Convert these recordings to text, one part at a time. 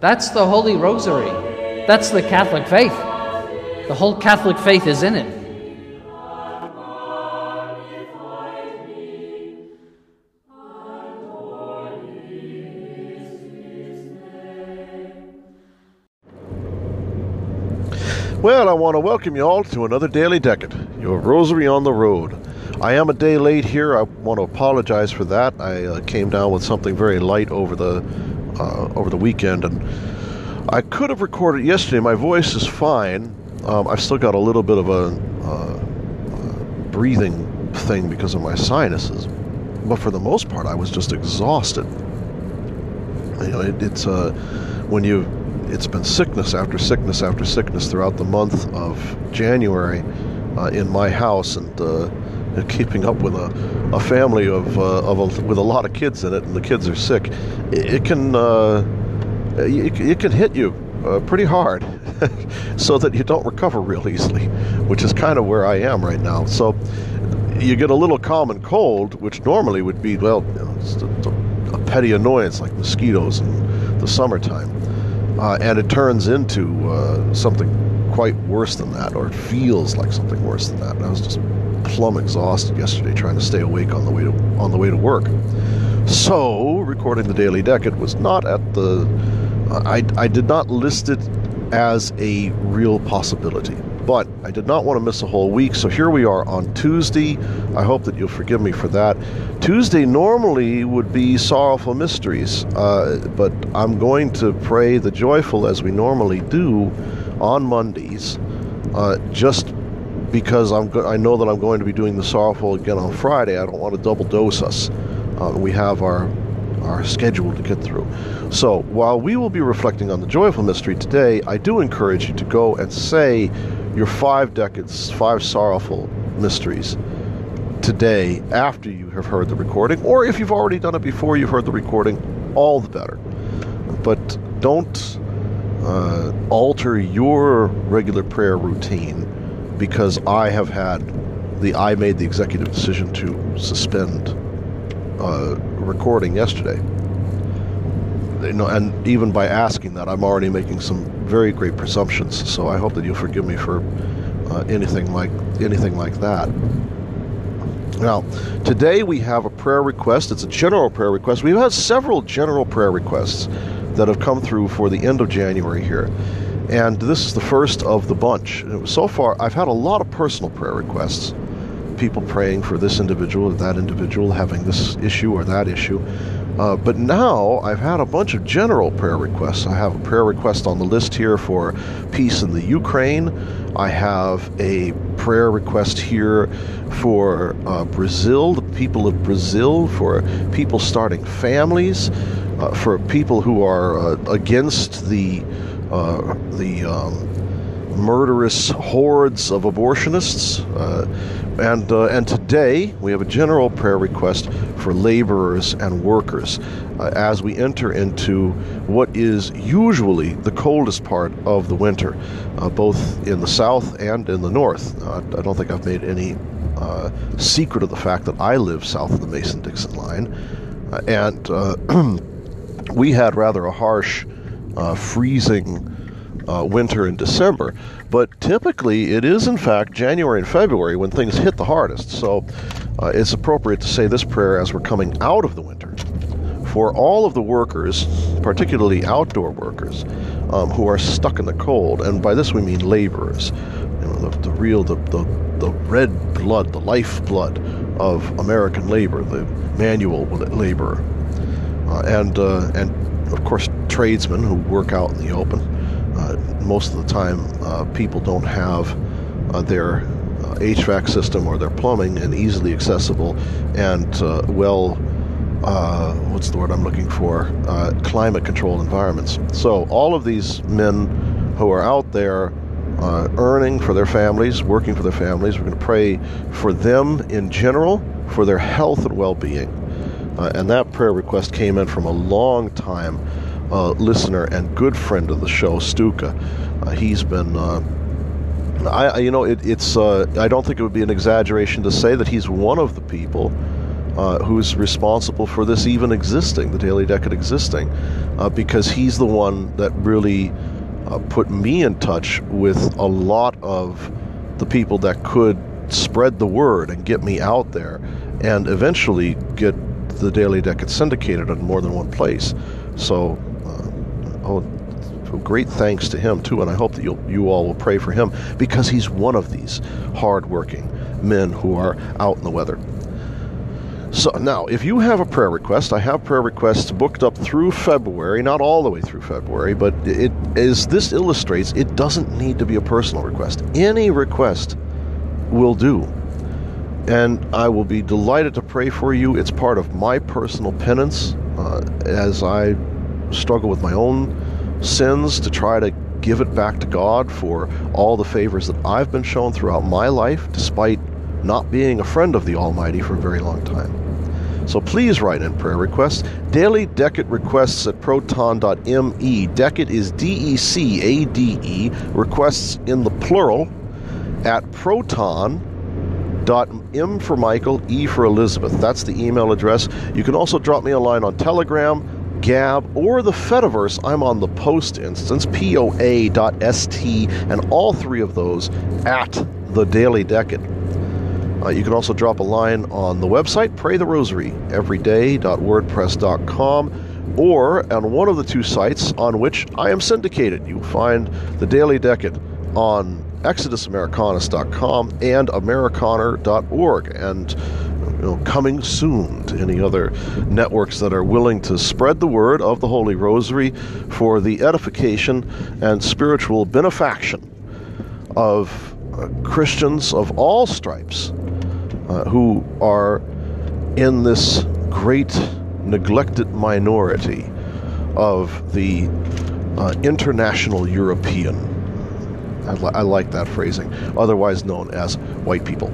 That's the Holy Rosary. That's the Catholic faith. The whole Catholic faith is in it. Well, I want to welcome you all to another Daily Decade, your rosary on the road. I am a day late here. I want to apologize for that. I uh, came down with something very light over the uh, over the weekend, and I could have recorded yesterday. My voice is fine. Um, I've still got a little bit of a uh, breathing thing because of my sinuses, but for the most part, I was just exhausted. You know, it, it's uh, when you it's been sickness after sickness after sickness throughout the month of January uh, in my house, and, uh, and, keeping up with a, a family of, uh, of a, with a lot of kids in it, and the kids are sick. It, can uh, it, it, can hit you uh, pretty hard, so that you don't recover real easily, which is kind of where I am right now. So you get a little common cold, which normally would be well, you know, just a, a petty annoyance like mosquitoes in the summertime uh, and it turns into uh, something quite worse than that, or it feels like something worse than that. And I was just plumb exhausted yesterday trying to stay awake on the way to on the way to work. So recording the daily decade was not at the. I I did not list it as a real possibility. But I did not want to miss a whole week, so here we are on Tuesday. I hope that you'll forgive me for that. Tuesday normally would be Sorrowful Mysteries, uh, but I'm going to pray the joyful as we normally do on Mondays, uh, just because I'm go- I know that I'm going to be doing the Sorrowful again on Friday. I don't want to double dose us. Uh, we have our our schedule to get through. So, while we will be reflecting on the joyful mystery today, I do encourage you to go and say your five decades, five sorrowful mysteries today after you have heard the recording, or if you've already done it before you've heard the recording, all the better. But don't uh, alter your regular prayer routine because I have had the I made the executive decision to suspend uh, recording yesterday. You know, and even by asking that, I'm already making some very great presumptions. So I hope that you'll forgive me for uh, anything like anything like that. Now, today we have a prayer request. It's a general prayer request. We've had several general prayer requests that have come through for the end of January here. And this is the first of the bunch. So far, I've had a lot of personal prayer requests people praying for this individual or that individual having this issue or that issue. Uh, but now I've had a bunch of general prayer requests. I have a prayer request on the list here for peace in the Ukraine. I have a prayer request here for uh, Brazil, the people of Brazil, for people starting families, uh, for people who are uh, against the uh, the um, murderous hordes of abortionists. Uh, and, uh, and today we have a general prayer request for laborers and workers uh, as we enter into what is usually the coldest part of the winter, uh, both in the south and in the north. Uh, I don't think I've made any secret of the fact that I live south of the Mason Dixon line. and we had rather a harsh, freezing uh, winter in December. But typically, it is in fact January and February when things hit the hardest. So uh, it's appropriate to say this prayer as we're coming out of the winter. For all of the workers, particularly outdoor workers, um, who are stuck in the cold, and by this we mean laborers, you know, the, the real, the, the, the red blood, the life blood of American labor, the manual laborer, uh, and uh, and of course tradesmen who work out in the open uh, most of the time, uh, people don't have uh, their HVAC system or their plumbing and easily accessible and well uh, what's the word I'm looking for? Uh, climate controlled environments. So all of these men who are out there uh, earning for their families, working for their families, we're going to pray for them in general, for their health and well-being. Uh, and that prayer request came in from a long time uh, listener and good friend of the show, Stuka. Uh, he's been I, you know, it, it's. Uh, I don't think it would be an exaggeration to say that he's one of the people uh, who's responsible for this even existing, the Daily Decade existing, uh, because he's the one that really uh, put me in touch with a lot of the people that could spread the word and get me out there, and eventually get the Daily Decade syndicated in more than one place. So, uh, oh great thanks to him too, and I hope that you you all will pray for him because he's one of these hardworking men who are out in the weather. So now, if you have a prayer request, I have prayer requests booked up through February, not all the way through February, but it as this illustrates, it doesn't need to be a personal request. Any request will do. And I will be delighted to pray for you. It's part of my personal penance uh, as I struggle with my own sins to try to give it back to God for all the favors that I've been shown throughout my life, despite not being a friend of the Almighty for a very long time. So please write in prayer requests. Daily Decade requests at proton.me. Decade is D E C A D E. Requests in the plural at proton. M for Michael, E for Elizabeth. That's the email address. You can also drop me a line on Telegram Gab, or the Fediverse, I'm on the post instance, poa.st, and all three of those at the Daily Decade. Uh, you can also drop a line on the website, Pray the Rosary, everyday.wordpress.com, or on one of the two sites on which I am syndicated. You'll find the Daily Decade on ExodusAmericanus.com and Americaner.org. And you know, coming soon to any other networks that are willing to spread the word of the Holy Rosary for the edification and spiritual benefaction of uh, Christians of all stripes uh, who are in this great neglected minority of the uh, international European. I, li- I like that phrasing, otherwise known as white people.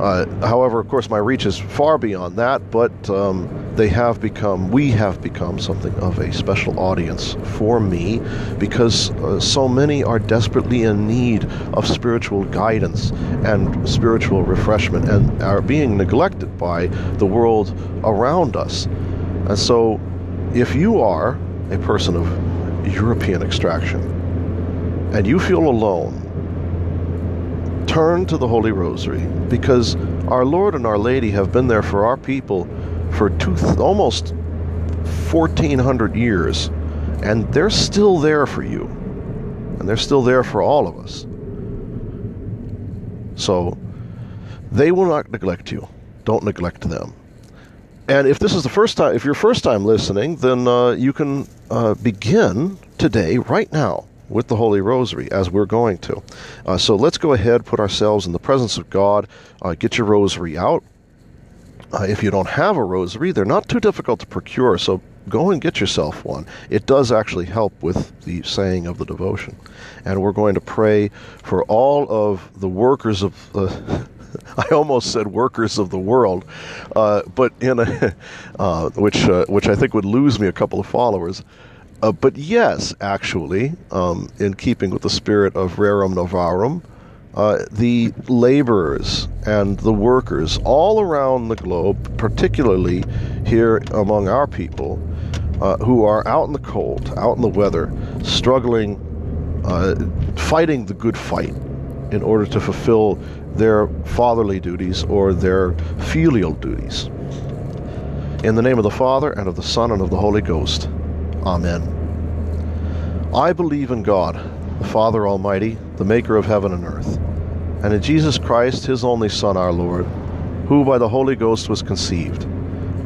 Uh, however, of course, my reach is far beyond that, but um, they have become, we have become something of a special audience for me because uh, so many are desperately in need of spiritual guidance and spiritual refreshment and are being neglected by the world around us. And so, if you are a person of European extraction and you feel alone, turn to the Holy Rosary because our Lord and Our Lady have been there for our people for two, almost 1400 years, and they're still there for you, and they're still there for all of us. So they will not neglect you. Don't neglect them. And if this is the first time, if you're first time listening, then uh, you can uh, begin today, right now, with the Holy Rosary, as we're going to. Uh, so let's go ahead, put ourselves in the presence of God, uh, get your rosary out. Uh, if you don't have a rosary, they're not too difficult to procure, so go and get yourself one. It does actually help with the saying of the devotion. And we're going to pray for all of the workers of the. I almost said workers of the world, uh, but in a uh, which uh, which I think would lose me a couple of followers. Uh, but yes, actually, um, in keeping with the spirit of Rerum Novarum, uh, the laborers and the workers all around the globe, particularly here among our people, uh, who are out in the cold, out in the weather, struggling, uh, fighting the good fight in order to fulfill their fatherly duties or their filial duties. In the name of the Father, and of the Son, and of the Holy Ghost. Amen. I believe in God, the Father Almighty, the maker of heaven and earth, and in Jesus Christ, his only Son, our Lord, who by the Holy Ghost was conceived,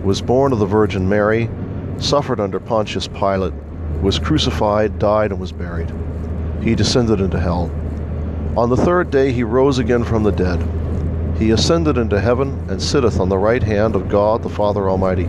was born of the Virgin Mary, suffered under Pontius Pilate, was crucified, died, and was buried. He descended into hell. On the third day he rose again from the dead. He ascended into heaven and sitteth on the right hand of God the Father Almighty.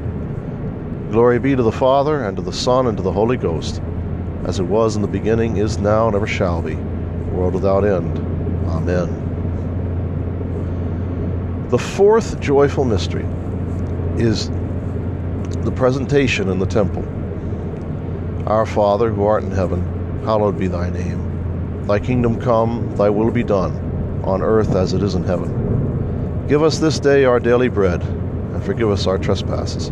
Glory be to the Father, and to the Son, and to the Holy Ghost, as it was in the beginning, is now, and ever shall be, world without end. Amen. The fourth joyful mystery is the presentation in the temple. Our Father, who art in heaven, hallowed be thy name. Thy kingdom come, thy will be done, on earth as it is in heaven. Give us this day our daily bread, and forgive us our trespasses,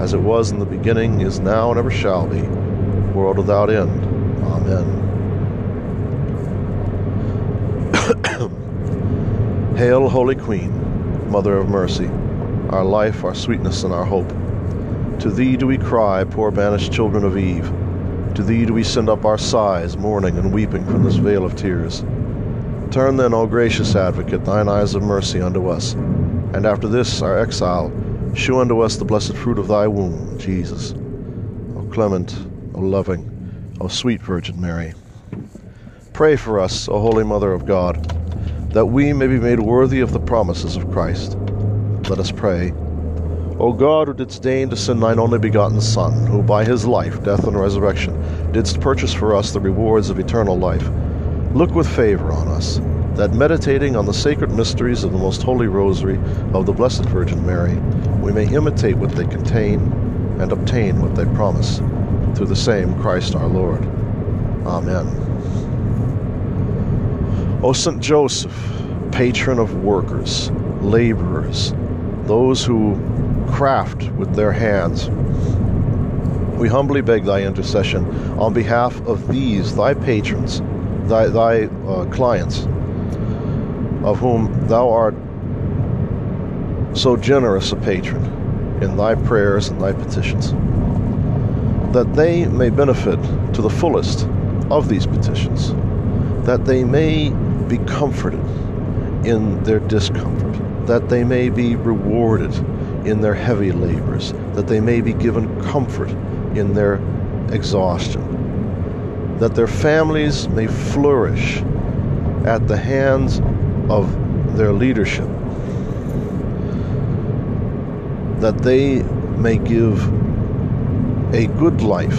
as it was in the beginning, is now, and ever shall be, world without end. Amen. Hail, Holy Queen, Mother of Mercy, our life, our sweetness, and our hope. To thee do we cry, poor banished children of Eve. To thee do we send up our sighs, mourning and weeping from this vale of tears. Turn then, O gracious advocate, thine eyes of mercy unto us, and after this our exile, shew unto us the blessed fruit of thy womb, Jesus. O clement, O loving, O sweet Virgin Mary. Pray for us, O Holy Mother of God, that we may be made worthy of the promises of Christ. Let us pray. O God, who didst deign to send thine only begotten Son, who by his life, death, and resurrection didst purchase for us the rewards of eternal life, look with favor on us, that meditating on the sacred mysteries of the most holy rosary of the Blessed Virgin Mary, we may imitate what they contain and obtain what they promise. Through the same Christ our Lord. Amen. O Saint Joseph, patron of workers, laborers, those who craft with their hands. We humbly beg thy intercession on behalf of these, thy patrons, thy, thy uh, clients, of whom thou art so generous a patron in thy prayers and thy petitions, that they may benefit to the fullest of these petitions, that they may be comforted in their discomfort, that they may be rewarded in their heavy labors, that they may be given comfort in their exhaustion, that their families may flourish at the hands of their leadership, that they may give a good life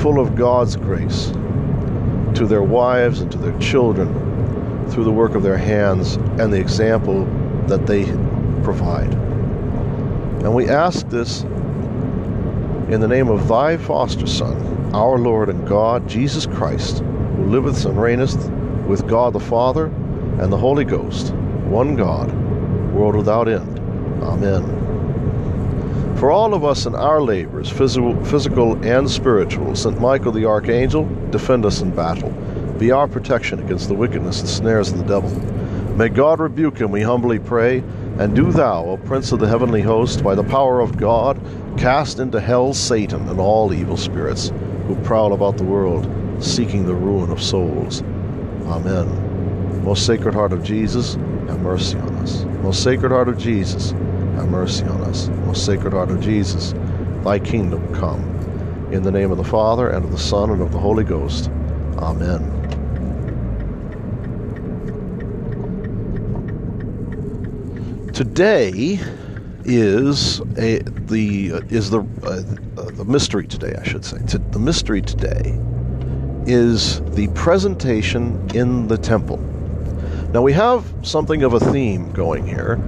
full of God's grace to their wives and to their children through the work of their hands and the example that they provide. And we ask this in the name of thy foster Son, our Lord and God, Jesus Christ, who liveth and reigneth with God the Father and the Holy Ghost, one God, world without end. Amen. For all of us in our labors, physical, physical and spiritual, St. Michael the Archangel, defend us in battle. Be our protection against the wickedness and snares of the devil. May God rebuke him, we humbly pray. And do thou, O Prince of the heavenly host, by the power of God, cast into hell Satan and all evil spirits who prowl about the world, seeking the ruin of souls. Amen. Most Sacred Heart of Jesus, have mercy on us. Most Sacred Heart of Jesus, have mercy on us. Most Sacred Heart of Jesus, thy kingdom come. In the name of the Father, and of the Son, and of the Holy Ghost. Amen. Today is a the uh, is the uh, the mystery today, I should say. The mystery today is the presentation in the temple. Now we have something of a theme going here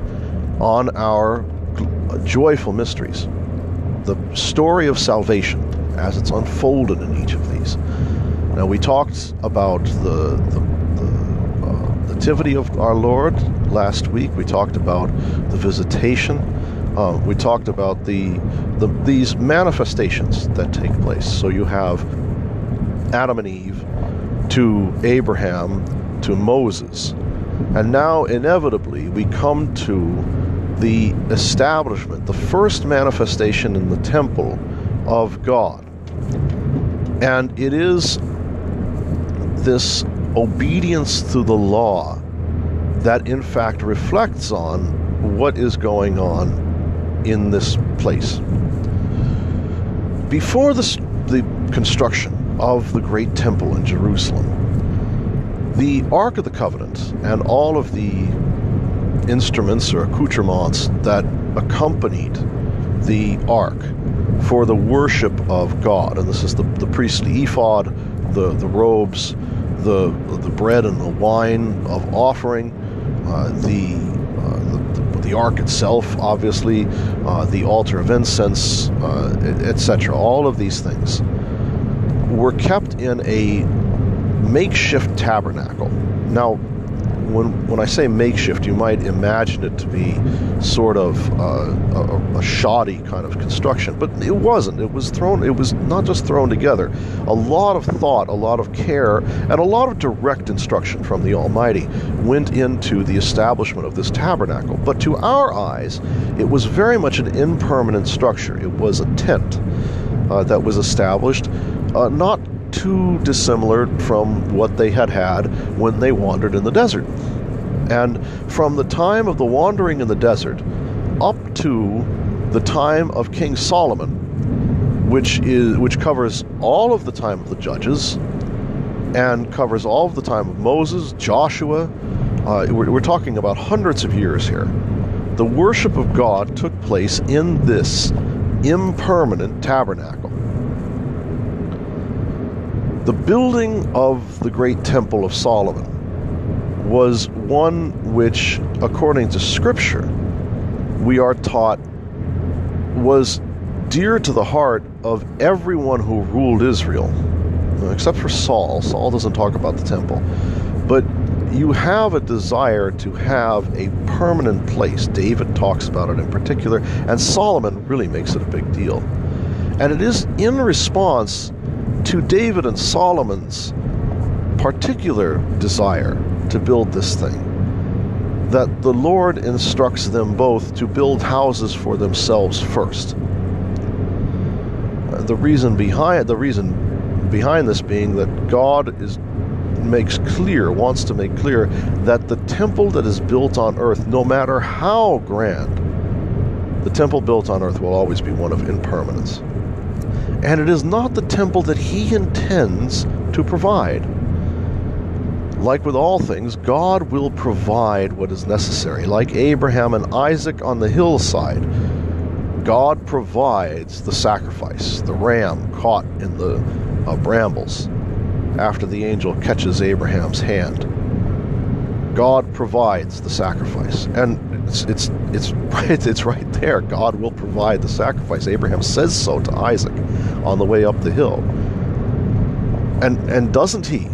on our joyful mysteries. The story of salvation as it's unfolded in each of these. Now we talked about the the, the uh, nativity of our Lord last week. We talked about the visitation. Uh, we talked about the, the these manifestations that take place. So you have Adam and Eve to Abraham to Moses, and now inevitably we come to the establishment, the first manifestation in the temple of God, and it is this obedience to the law that in fact reflects on what is going on in this place. Before the, the construction of the great temple in Jerusalem, the Ark of the Covenant and all of the instruments or accoutrements that accompanied the Ark for the worship of God, and this is the, the priestly ephod, the, the robes, the, the bread and the wine of offering, uh, the, uh, the, the ark itself, obviously, uh, the altar of incense, etc. All of these things were kept in a makeshift tabernacle. Now, when when I say makeshift, you might imagine it to be sort of uh, a, a, shoddy kind of construction, but it wasn't. It was thrown. It was not just thrown together. A lot of thought, a lot of care, and a lot of direct instruction from the Almighty went into the establishment of this tabernacle. But to our eyes, it was very much an impermanent structure. It was a tent uh, that was established, uh, not too dissimilar from what they had had when they wandered in the desert. And from the time of the wandering in the desert up to the time of King Solomon, which is which covers all of the time of the judges and covers all of the time of Moses, Joshua. Uh, we're, we're talking about hundreds of years here. The worship of God took place in this impermanent tabernacle. The building of the great temple of Solomon was one which, according to Scripture, we are taught was dear to the heart of everyone who ruled Israel, except for Saul. Saul doesn't talk about the temple. But you have a desire to have a permanent place. David talks about it in particular, and Solomon really makes it a big deal. And it is in response to David and Solomon's particular desire to build this thing that the Lord instructs them both to build houses for themselves first. Uh, the reason behind the reason behind this being that God is makes clear, wants to make clear that the temple that is built on earth, no matter how grand, the temple built on earth will always be one of impermanence. And it is not the temple that he intends to provide. Like with all things, God will provide what is necessary. Like Abraham and Isaac on the hillside, God provides the sacrifice, the ram caught in the uh, brambles after the angel catches Abraham's hand. God provides the sacrifice, and it's it's it's right it's right there. God will provide the sacrifice. Abraham says so to Isaac on the way up the hill, and and doesn't he?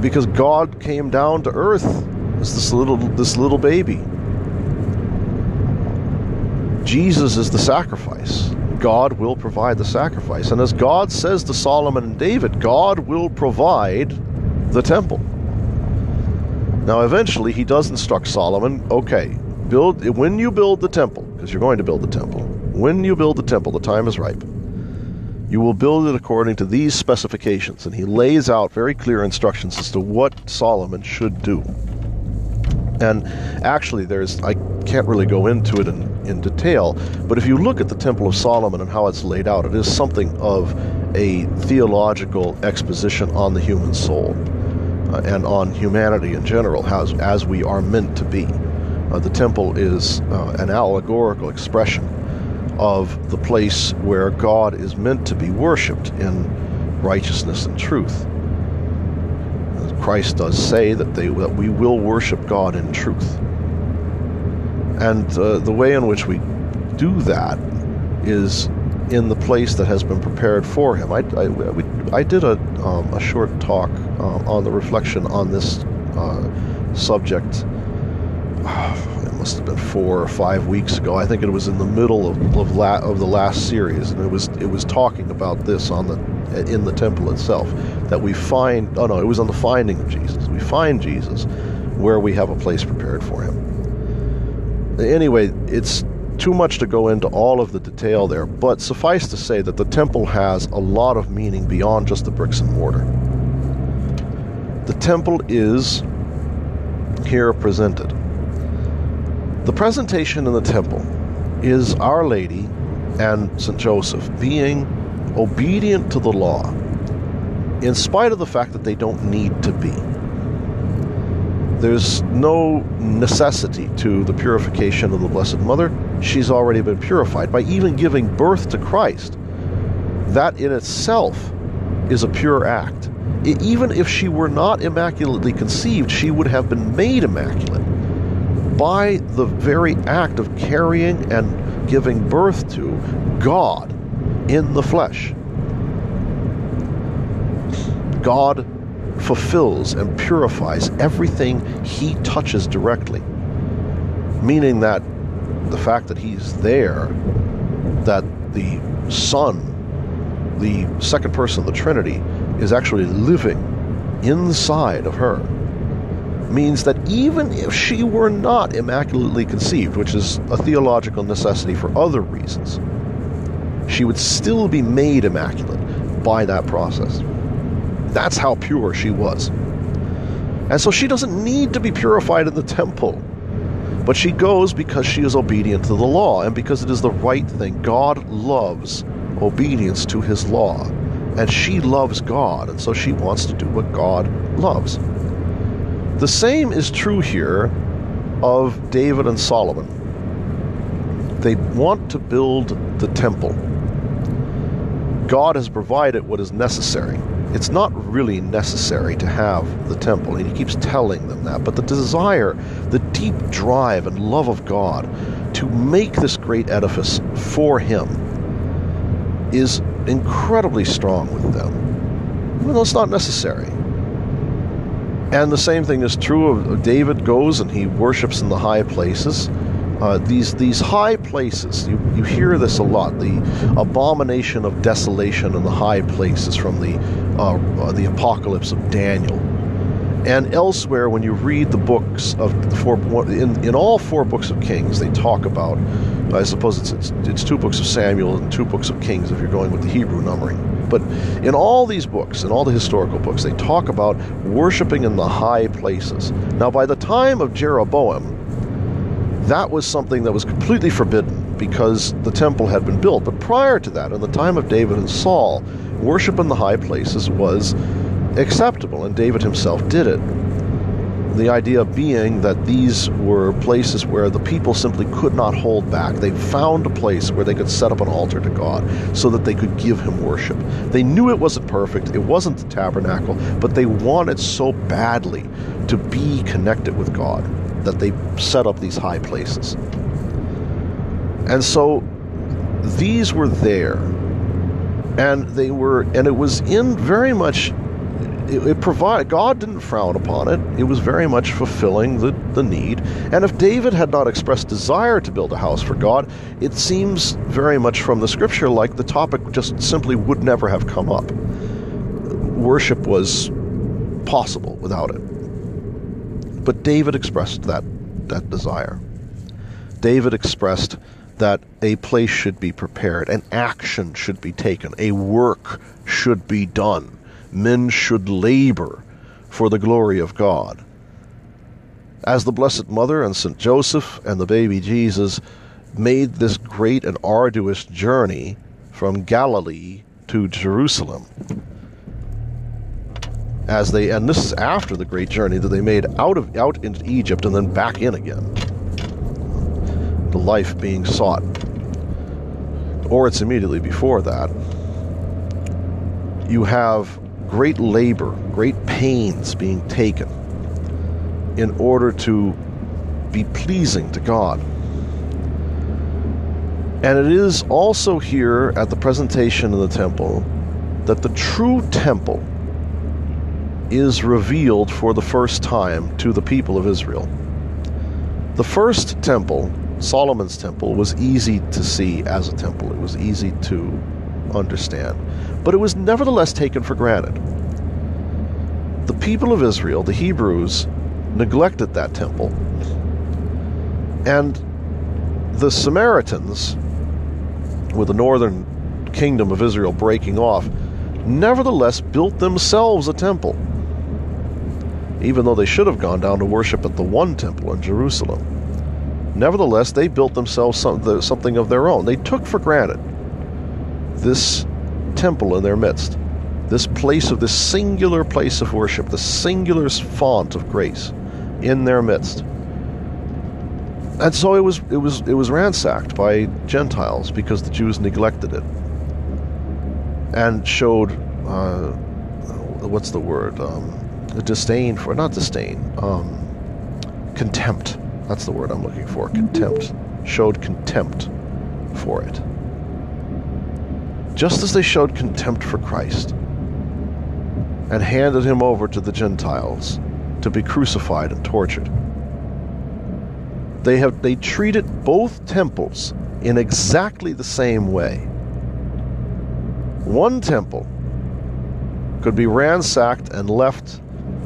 because God came down to earth as this little this little baby. Jesus is the sacrifice. God will provide the sacrifice. And as God says to Solomon and David, God will provide the temple. Now eventually he does instruct Solomon, okay, build when you build the temple, because you're going to build the temple. When you build the temple, the time is ripe you will build it according to these specifications. And he lays out very clear instructions as to what Solomon should do. And actually, there's, I can't really go into it in, in detail, but if you look at the Temple of Solomon and how it's laid out, it is something of a theological exposition on the human soul and on humanity in general, as, as we are meant to be. Uh, the temple is uh, an allegorical expression of the place where God is meant to be worshiped in righteousness and truth. Christ does say that, they, that we will worship God in truth. And uh, the way in which we do that is in the place that has been prepared for him. I, I, we, I did a, um, a short talk uh, on the reflection on this uh, subject it must have been four or five weeks ago. I think it was in the middle of of, la- of the last series, and it was it was talking about this on the in the temple itself that we find. Oh no, it was on the finding of Jesus. We find Jesus where we have a place prepared for him. Anyway, it's too much to go into all of the detail there, but suffice to say that the temple has a lot of meaning beyond just the bricks and mortar. The temple is here presented the presentation in the temple is Our Lady and St. Joseph being obedient to the law in spite of the fact that they don't need to be. There's no necessity to the purification of the Blessed Mother. She's already been purified by even giving birth to Christ. That in itself is a pure act. Even if she were not immaculately conceived, she would have been made immaculate by the very act of carrying and giving birth to God in the flesh. God fulfills and purifies everything he touches directly. Meaning that the fact that he's there, that the Son, the second person of the Trinity, is actually living inside of her means that even if she were not immaculately conceived, which is a theological necessity for other reasons, she would still be made immaculate by that process. That's how pure she was. And so she doesn't need to be purified in the temple. But she goes because she is obedient to the law and because it is the right thing. God loves obedience to his law. And she loves God, and so she wants to do what God loves. The same is true here of David and Solomon. They want to build the temple. God has provided what is necessary. It's not really necessary to have the temple, and he keeps telling them that. But the desire, the deep drive and love of God to make this great edifice for him is incredibly strong with them, even though it's not necessary. And the same thing is true of David goes and he worships in the high places. Uh, these these high places, you, you hear this a lot. The abomination of desolation in the high places from the uh, uh, the apocalypse of Daniel, and elsewhere when you read the books of the four in, in all four books of Kings, they talk about. I suppose it's, it's it's two books of Samuel and two books of Kings if you're going with the Hebrew numbering. But in all these books, in all the historical books, they talk about worshiping in the high places. Now, by the time of Jeroboam, that was something that was completely forbidden because the temple had been built. But prior to that, in the time of David and Saul, worship in the high places was acceptable, and David himself did it. The idea being that these were places where the people simply could not hold back. They found a place where they could set up an altar to God so that they could give Him worship. They knew it wasn't perfect, it wasn't the tabernacle, but they wanted so badly to be connected with God that they set up these high places. And so these were there. And they were, and it was in very much, it, it provided, God didn't frown upon it. It was very much fulfilling the, the need. And if David had not expressed desire to build a house for God, it seems very much from the scripture like the topic just simply would never have come up. Worship was possible without it. But David expressed that, that desire. David expressed that a place should be prepared, an action should be taken, a work should be done. Men should labor for the glory of God. As the Blessed Mother and St. Joseph and the baby Jesus made this great and arduous journey from Galilee to Jerusalem, as they and this is after the great journey that they made out of out into Egypt and then back in again. The life being sought. Or it's immediately before that. You have great labor, great pains being taken in order to be pleasing to God. And it is also here at the presentation of the temple that the true temple is revealed for the first time to the people of Israel. The first temple, Solomon's temple, was easy to see as a temple. It was easy to understand. But it was nevertheless taken for granted. The people of Israel, the Hebrews, neglected that temple. And the Samaritans, with the northern kingdom of Israel breaking off, nevertheless built themselves a temple even though they should have gone down to worship at the one temple in Jerusalem. Nevertheless, they built themselves something of their own. They took for granted this temple in their midst, this place of this singular place of worship, the singular font of grace in their midst. And so it was it was it was ransacked by Gentiles because the Jews neglected it and showed uh, what's the word um, disdain for not disdain, um, contempt. That's the word I'm looking for. Contempt. Showed contempt for it. Just as they showed contempt for Christ and handed him over to the Gentiles to be crucified and tortured. They have they treated both temples in exactly the same way. One temple could be ransacked and left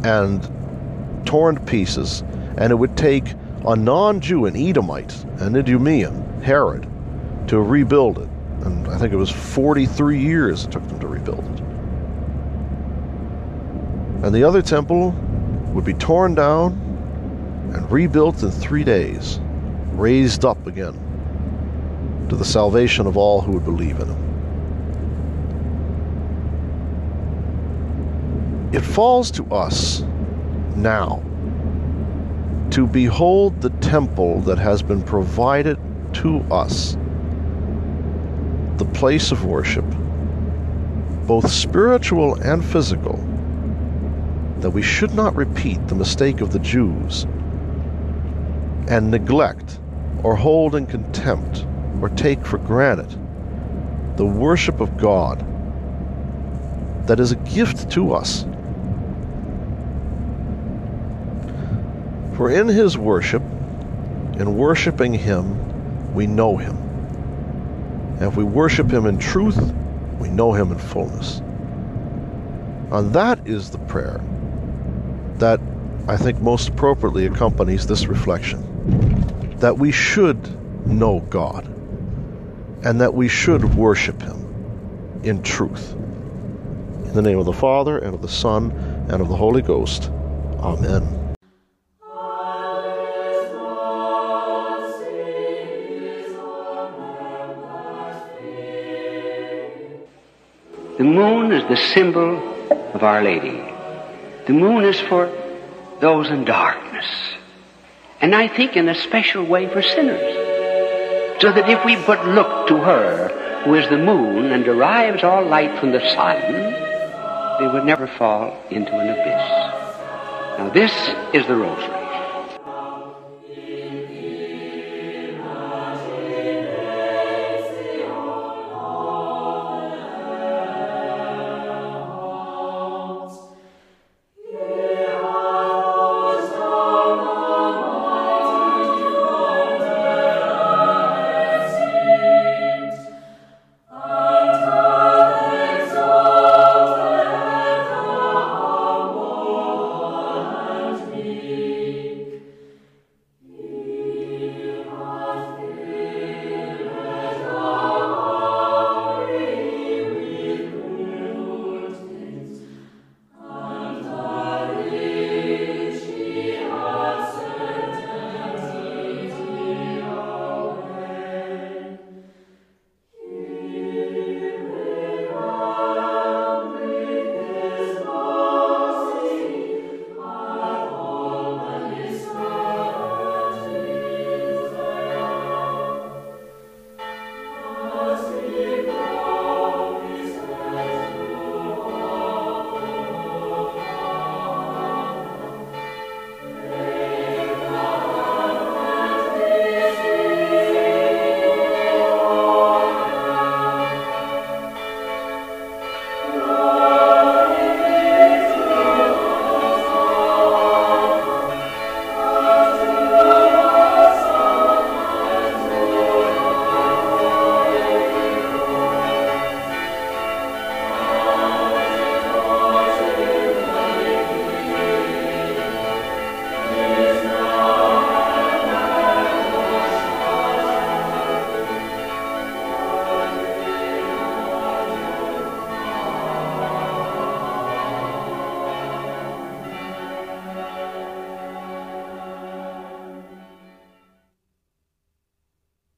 and torn to pieces, and it would take a non Jew, an Edomite, an Idumean, Herod, to rebuild it. And I think it was 43 years it took them to rebuild it. And the other temple would be torn down and rebuilt in three days, raised up again to the salvation of all who would believe in him. It falls to us now to behold the temple that has been provided to us, the place of worship, both spiritual and physical, that we should not repeat the mistake of the Jews and neglect or hold in contempt or take for granted the worship of God that is a gift to us For in his worship, in worshiping him, we know him. And if we worship him in truth, we know him in fullness. And that is the prayer that I think most appropriately accompanies this reflection. That we should know God and that we should worship him in truth. In the name of the Father, and of the Son, and of the Holy Ghost. Amen. The moon is the symbol of Our Lady. The moon is for those in darkness. And I think in a special way for sinners. So that if we but look to her, who is the moon and derives all light from the sun, they would never fall into an abyss. Now this is the rosary.